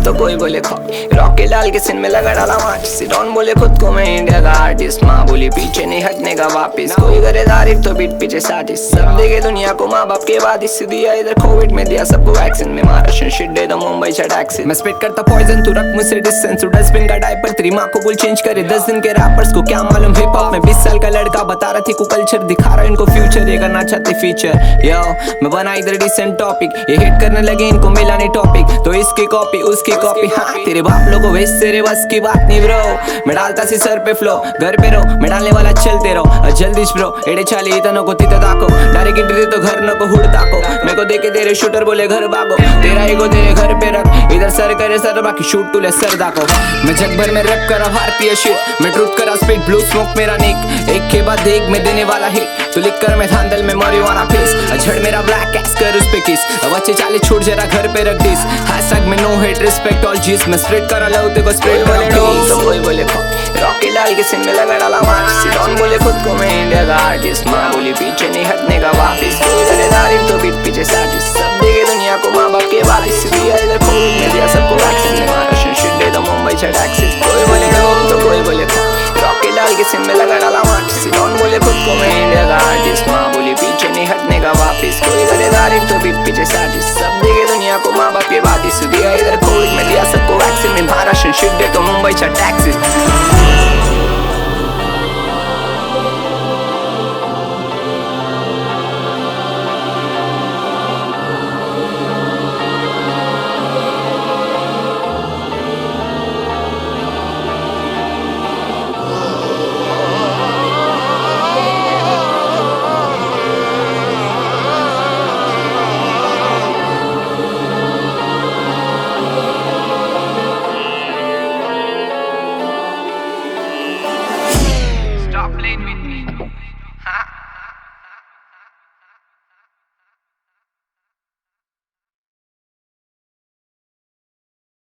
तो कोई बोले खो। रॉके लाल के सिन में लगा डाला माच सिडॉन बोले, खुद को मैं इंडिया का आर्टिस्ट माँ बोली, पीछे नहीं हटने का वापिस। कोई करे तारीफ़ तो बीट पीछे साजिश सब देखे दुनिया को माँ बाप के बाद इस दिया। इधर कोविड में दिया सबको वैक्सीन में महाराष्ट्र शिट दे दो मुंबई से टैक्सी मैं स्पिट करता पॉइजन तू रख मुझसे डिस्टेंस डस्टबिन का डायपर तेरी माँ को बोल चेंज करे। दस दिन के रैपर्स को क्या मालूम हिप हॉप में? बीस साल का लड़का बता रहा थी को कल्चर दिखा रहा इनको फ्यूचर ये करना चाहते फीचर यो मैं बना इधर डिसेंट टॉपिक ये हिट करने लगे इनको मिला नहीं टॉपिक तो इसकी कॉपी उसकी कॉपी। हाँ तेरे बाप लोगो वेस्ट तेरे बस की बात नहीं ब्रो। मैं डालता सी सर पे फ्लो घर पे रहो। मैं डालने वाला चलते रहो जल्दी ब्रो एडे चाली इतना को तीता दाको डायरेक्ट इंटरव्यू तो घर न को हुड़ मेरे को देखे तेरे शूटर बोले घर भागो तेरा ईगो तेरे घर पे रख इधर सर करे सर बाकी शूट टूले सर दाको मैं जग भर में रैप करा भारतीय शिट मैं ट्रूथ करा स्पीड ब्लू स्मोक मेरा निक एक के बाद एक में देने वाला हिट तो लिख कर मैं धांधल में मरिवाना फेस झड़ मेरा ब्लैक कैस कर उस पे किस बच्चे चाले छोड़ जरा घर पे रख दिस हैशटैग में नो हेट रिस्पेक्ट ऑल जीस मैं स्प्रेड करा लव ते को स्प्रेड बोले तो कोई बोले रॉकेट डाल के सिन में लगा डाला मार सिडॉन बोले खुद को मैं इंडिया का आर्टिस्ट माँ बोली पीछे नहीं हटने का वापिस कोई करे तारीफ़ तो पीछे साजिश सब देखे दुनिया को माँ बाप के बाद इस दिया इधर कोविड में दिया सबको वैक्सीन में महाराष्ट्र शिट दे दो मुंबई से टैक्सी कोई बोले no तो कोई बोले रॉकेट डाल के सिन में लगा डाला मार सिडॉन बोले खुद को मैं इंडिया का आर्टिस्ट माँ बोली पीछे नहीं हटने का वापिस कोई करे तारीफ़ तो बीट पीछे साजिश सब देखे दुनिया को माँ बाप के बाद इस दिया इधर कोविड में दिया सबको वैक्सीन में महाराष्ट्र शिट दे तो मुंबई से टैक्सी